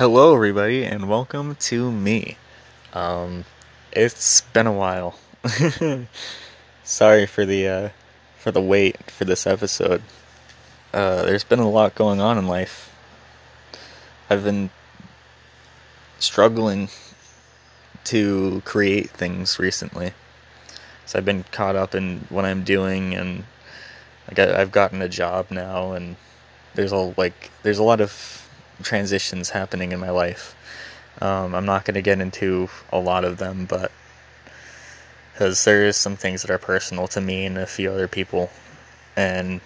Hello, everybody, and welcome to me. Um, it's been a while. Sorry for the uh, for the wait for this episode. Uh, there's been a lot going on in life. I've been struggling to create things recently. So I've been caught up in what I'm doing, and I I've gotten a job now, and there's a like there's a lot of transitions happening in my life. Um, I'm not going to get into a lot of them, but because there is some things that are personal to me and a few other people, and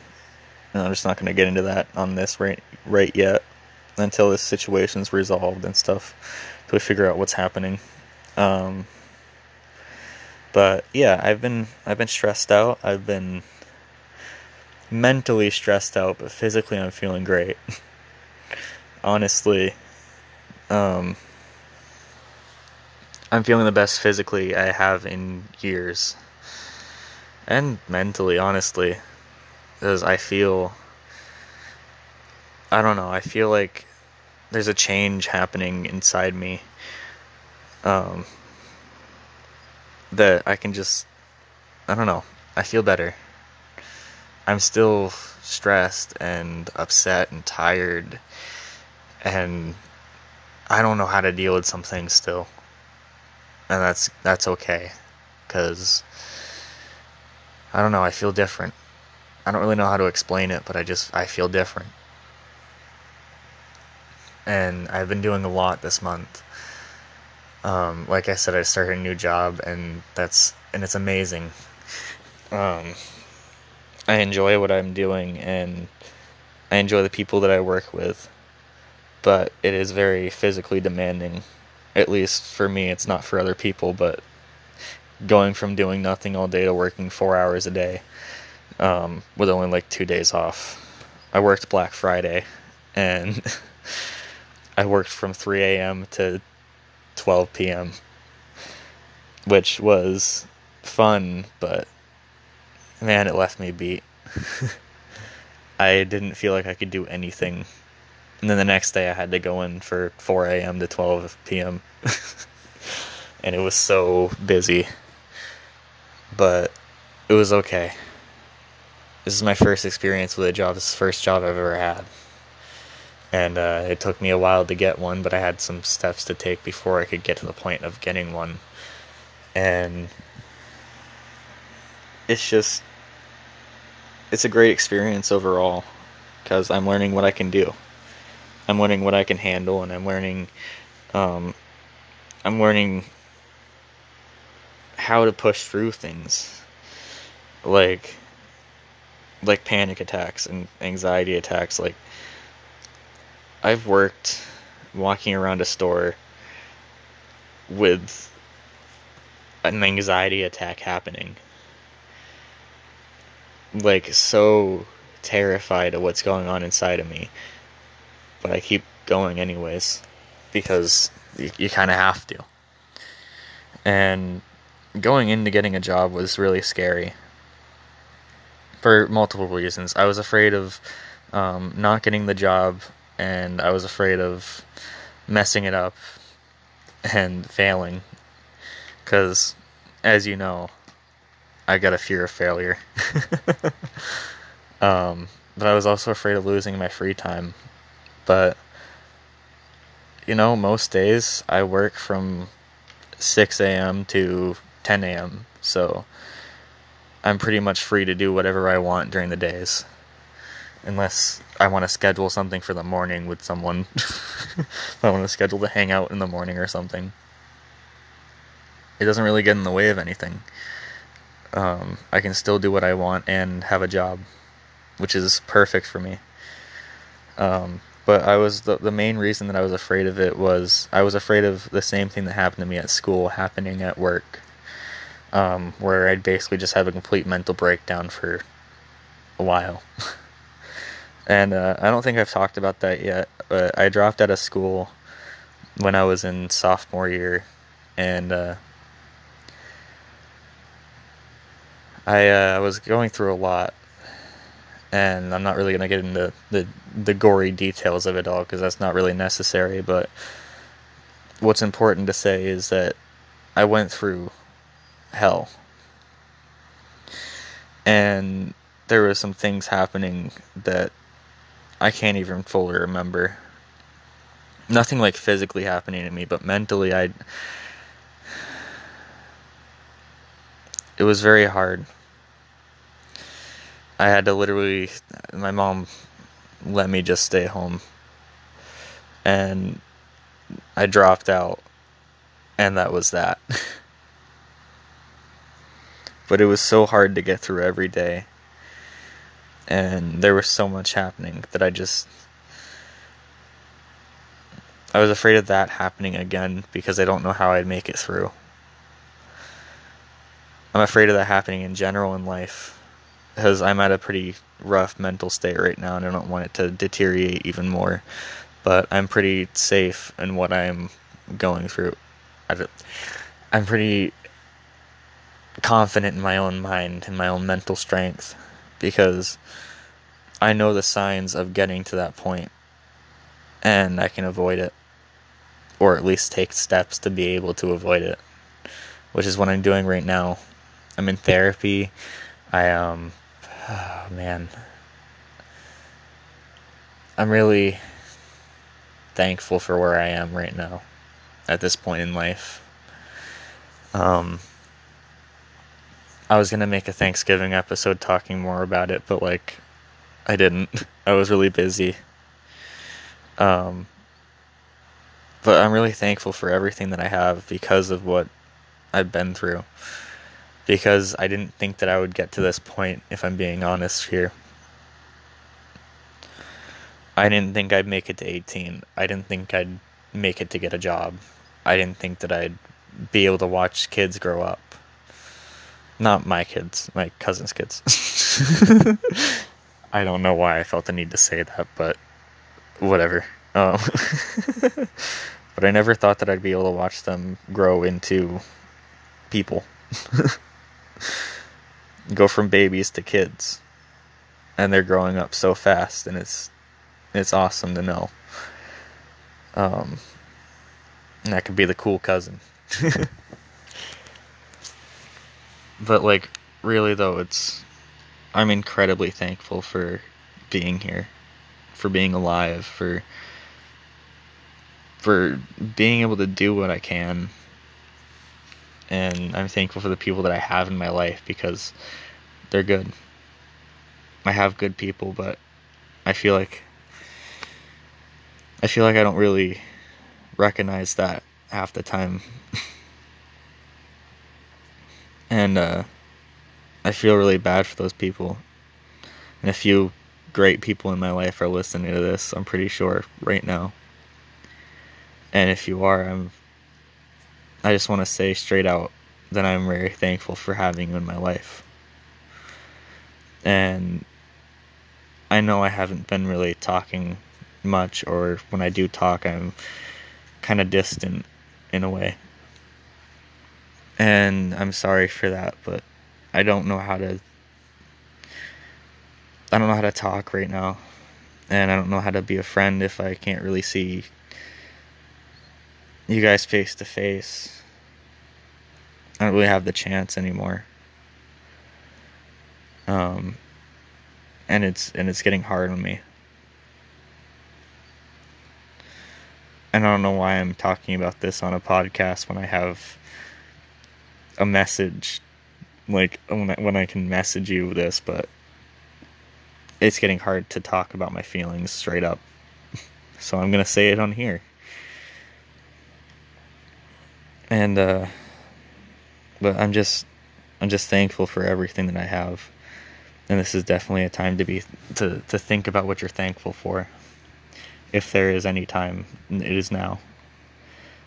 I'm just not going to get into that on this right right yet until this situation's resolved and stuff, we figure out what's happening. Um, but yeah, I've been I've been stressed out. I've been mentally stressed out, but physically I'm feeling great. Honestly, um, I'm feeling the best physically I have in years. And mentally, honestly. Because I feel. I don't know, I feel like there's a change happening inside me. Um, that I can just. I don't know, I feel better. I'm still stressed and upset and tired. And I don't know how to deal with some things still. And that's that's okay because I don't know I feel different. I don't really know how to explain it but I just I feel different. And I've been doing a lot this month. Um, like I said I started a new job and that's and it's amazing. Um, I enjoy what I'm doing and I enjoy the people that I work with but it is very physically demanding at least for me, it's not for other people, but going from doing nothing all day to working four hours a day um, with only like two days off. I worked Black Friday and I worked from 3 a.m. to 12 p.m., which was fun, but man, it left me beat. I didn't feel like I could do anything and then the next day I had to go in for 4 a.m. to 12 p.m. and it was so busy. But it was okay. This is my first experience with a job. This is the first job I've ever had. And uh, it took me a while to get one, but I had some steps to take before I could get to the point of getting one. And it's just, it's a great experience overall because I'm learning what I can do. I'm learning what I can handle, and I'm learning, um, I'm learning how to push through things, like, like panic attacks and anxiety attacks. Like, I've worked walking around a store with an anxiety attack happening. Like, so terrified of what's going on inside of me but I keep going anyways because you, you kind of have to. And going into getting a job was really scary for multiple reasons. I was afraid of um, not getting the job, and I was afraid of messing it up and failing. Because, as you know, I got a fear of failure. um, but I was also afraid of losing my free time but you know, most days I work from 6 a.m. to 10 a.m. So I'm pretty much free to do whatever I want during the days. Unless I want to schedule something for the morning with someone. I want to schedule to hang out in the morning or something. It doesn't really get in the way of anything. Um, I can still do what I want and have a job, which is perfect for me. Um, but I was the the main reason that I was afraid of it was I was afraid of the same thing that happened to me at school happening at work, um, where I'd basically just have a complete mental breakdown for a while. and uh, I don't think I've talked about that yet. But I dropped out of school when I was in sophomore year, and uh, I uh, was going through a lot, and I'm not really gonna get into the the gory details of it all because that's not really necessary. But what's important to say is that I went through hell, and there were some things happening that I can't even fully remember. Nothing like physically happening to me, but mentally, I. It was very hard I had to literally, my mom let me just stay home. And I dropped out, and that was that. but it was so hard to get through every day. And there was so much happening that I just. I was afraid of that happening again because I don't know how I'd make it through. I'm afraid of that happening in general in life because I'm at a pretty rough mental state right now and I don't want it to deteriorate even more. But I'm pretty safe in what I'm going through. I'm pretty confident in my own mind and my own mental strength because I know the signs of getting to that point and I can avoid it or at least take steps to be able to avoid it, which is what I'm doing right now. I'm in therapy. I um Oh, man. I'm really thankful for where I am right now at this point in life. Um, I was gonna make a Thanksgiving episode talking more about it, but like, I didn't. I was really busy. Um, but I'm really thankful for everything that I have because of what I've been through because I didn't think that I would get to this point, if I'm being honest here. I didn't think I'd make it to 18. I didn't think I'd make it to get a job. I didn't think that I'd be able to watch kids grow up. Not my kids, my cousin's kids. I don't know why I felt the need to say that, but whatever. Um, but I never thought that I'd be able to watch them grow into people. go from babies to kids. And they're growing up so fast and it's it's awesome to know. Um and that could be the cool cousin. But like really though it's i'm incredibly thankful for being here for being alive for for being able to do what i can and I'm thankful for the people that I have in my life because they're good. I have good people, but I feel like I feel like I don't really recognize that half the time. and uh, I feel really bad for those people. And a few great people in my life are listening to this, I'm pretty sure, right now. And if you are, I'm I just want to say straight out that I'm very thankful for having you in my life. And I know I haven't been really talking much, or when I do talk, I'm kind of distant in a way. And I'm sorry for that, but I don't know how to. I don't know how to talk right now. And I don't know how to be a friend if I can't really see you guys face to face. I don't really have the chance anymore. Um, and it's and it's getting hard on me. And I don't know why I'm talking about this on a podcast when I have a message, like when I, when I can message you this, but it's getting hard to talk about my feelings straight up. So I'm gonna say it on here. And uh, but I'm just I'm just thankful for everything that I have. And this is definitely a time to be to to think about what you're thankful for. If there is any time, it is now.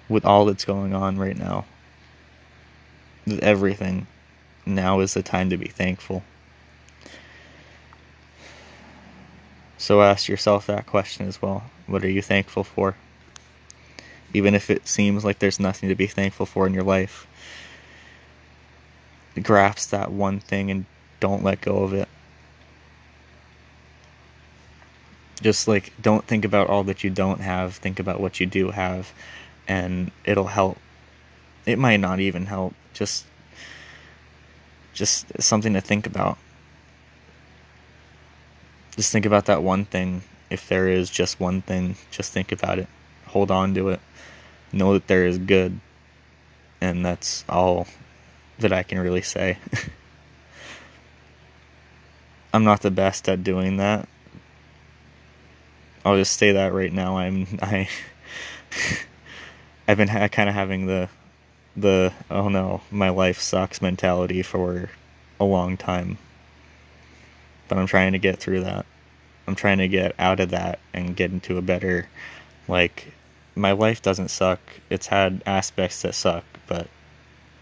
With all that's going on right now. Everything, now is the time to be thankful. So ask yourself that question as well. What are you thankful for? Even if it seems like there's nothing to be thankful for in your life, grasp that one thing and don't let go of it. just like don't think about all that you don't have. Think about what you do have and it'll help. It might not even help. Just just something to think about. Just think about that one thing. If there is just one thing just think about it hold on to it know that there is good and that's all that I can really say I'm not the best at doing that I'll just say that right now. I'm I I've been ha- kind of having the the oh no, my life sucks mentality for a long time. But I'm trying to get through that. I'm trying to get out of that and get into a better like my life doesn't suck. It's had aspects that suck, but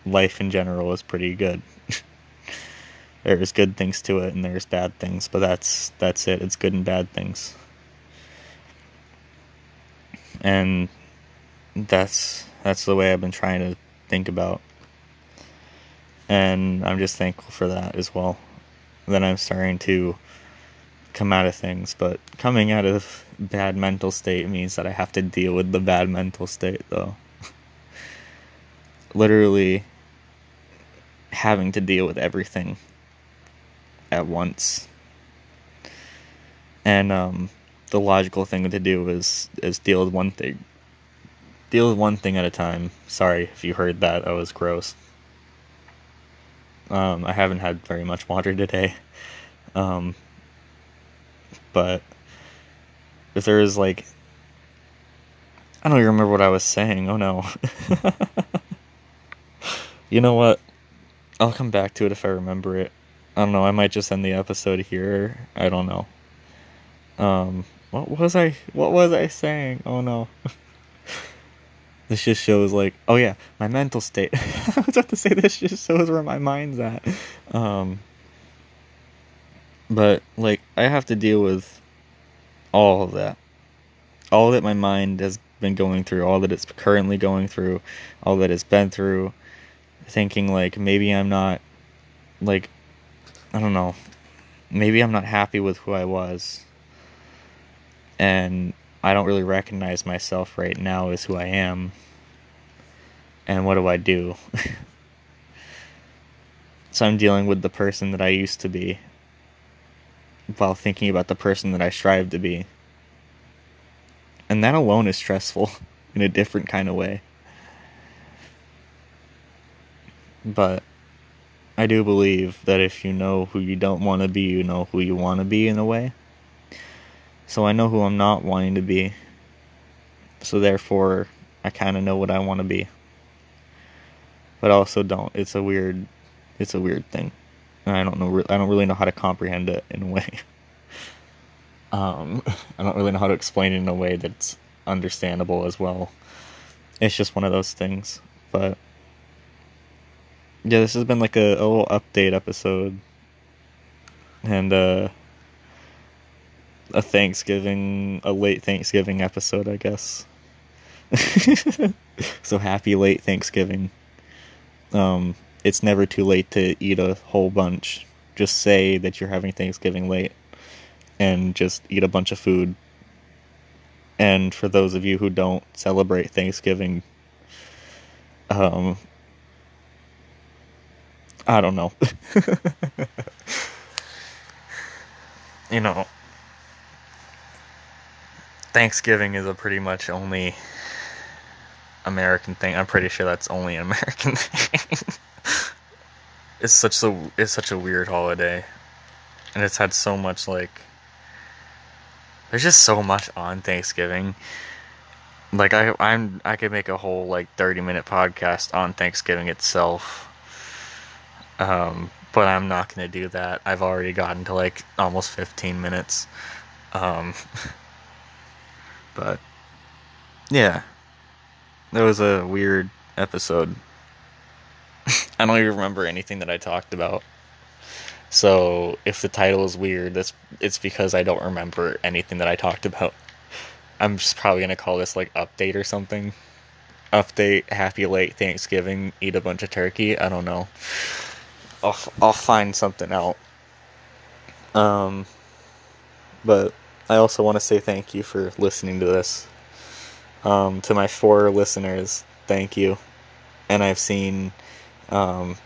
life in general is pretty good. there's good things to it and there's bad things, but that's that's it. It's good and bad things and that's that's the way I've been trying to think about. And I'm just thankful for that as well. That I'm starting to come out of things, but coming out of bad mental state means that I have to deal with the bad mental state though. Literally having to deal with everything at once. And um the logical thing to do is is deal with one thing. Deal with one thing at a time. Sorry if you heard that. That was gross. Um, I haven't had very much water today. Um, but if there is like, I don't even remember what I was saying. Oh no. you know what? I'll come back to it if I remember it. I don't know. I might just end the episode here. I don't know. Um, what was I? What was I saying? Oh no. this just shows like, oh yeah, my mental state. I was about to say this just shows where my mind's at. Um, but like, I have to deal with all of that, all that my mind has been going through, all that it's currently going through, all that it's been through. Thinking like maybe I'm not, like, I don't know, maybe I'm not happy with who I was and I don't really recognize myself right now as who I am. And what do I do? so I'm dealing with the person that I used to be while thinking about the person that I strive to be. And that alone is stressful in a different kind of way. But I do believe that if you know who you don't want to be, you know who you want to be in a way. So I know who I'm not wanting to be. So therefore, I kind of know what I want to be. But also don't. It's a weird it's a weird thing. I don't know I don't really know how to comprehend it in a way. um I don't really know how to explain it in a way that's understandable as well. It's just one of those things. But yeah, this has been like a, a little update episode. And uh a Thanksgiving, a late Thanksgiving episode, I guess. so happy late Thanksgiving. Um, it's never too late to eat a whole bunch. Just say that you're having Thanksgiving late and just eat a bunch of food. And for those of you who don't celebrate Thanksgiving, um, I don't know. you know, Thanksgiving is a pretty much only American thing. I'm pretty sure that's only an American thing. it's such a it's such a weird holiday, and it's had so much like. There's just so much on Thanksgiving. Like I I'm I could make a whole like 30 minute podcast on Thanksgiving itself. Um, but I'm not gonna do that. I've already gotten to like almost 15 minutes. Um. But yeah, that was a weird episode. I don't even remember anything that I talked about. So if the title is weird, that's it's because I don't remember anything that I talked about. I'm just probably gonna call this like update or something. Update, happy late Thanksgiving, eat a bunch of turkey. I don't know. I'll I'll find something out. Um, but I also want to say thank you for listening to this. Um, to my four listeners, thank you. And I've seen um,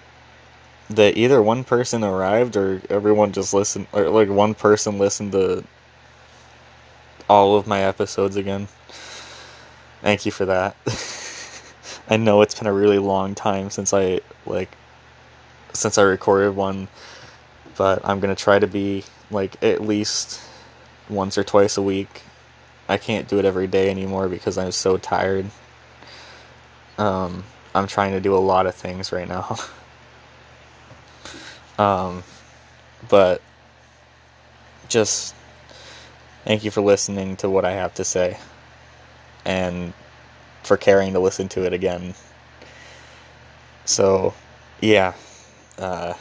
that either one person arrived or everyone just listened, or like one person listened to all of my episodes again. Thank you for that. I know it's been a really long time since I like since I recorded one, but I'm gonna try to be like at least once or twice a week. I can't do it every day anymore because I'm so tired. Um, I'm trying to do a lot of things right now. um, but just thank you for listening to what I have to say and for caring to listen to it again. So, yeah. Uh,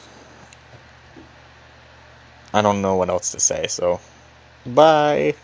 I don't know what else to say, so bye.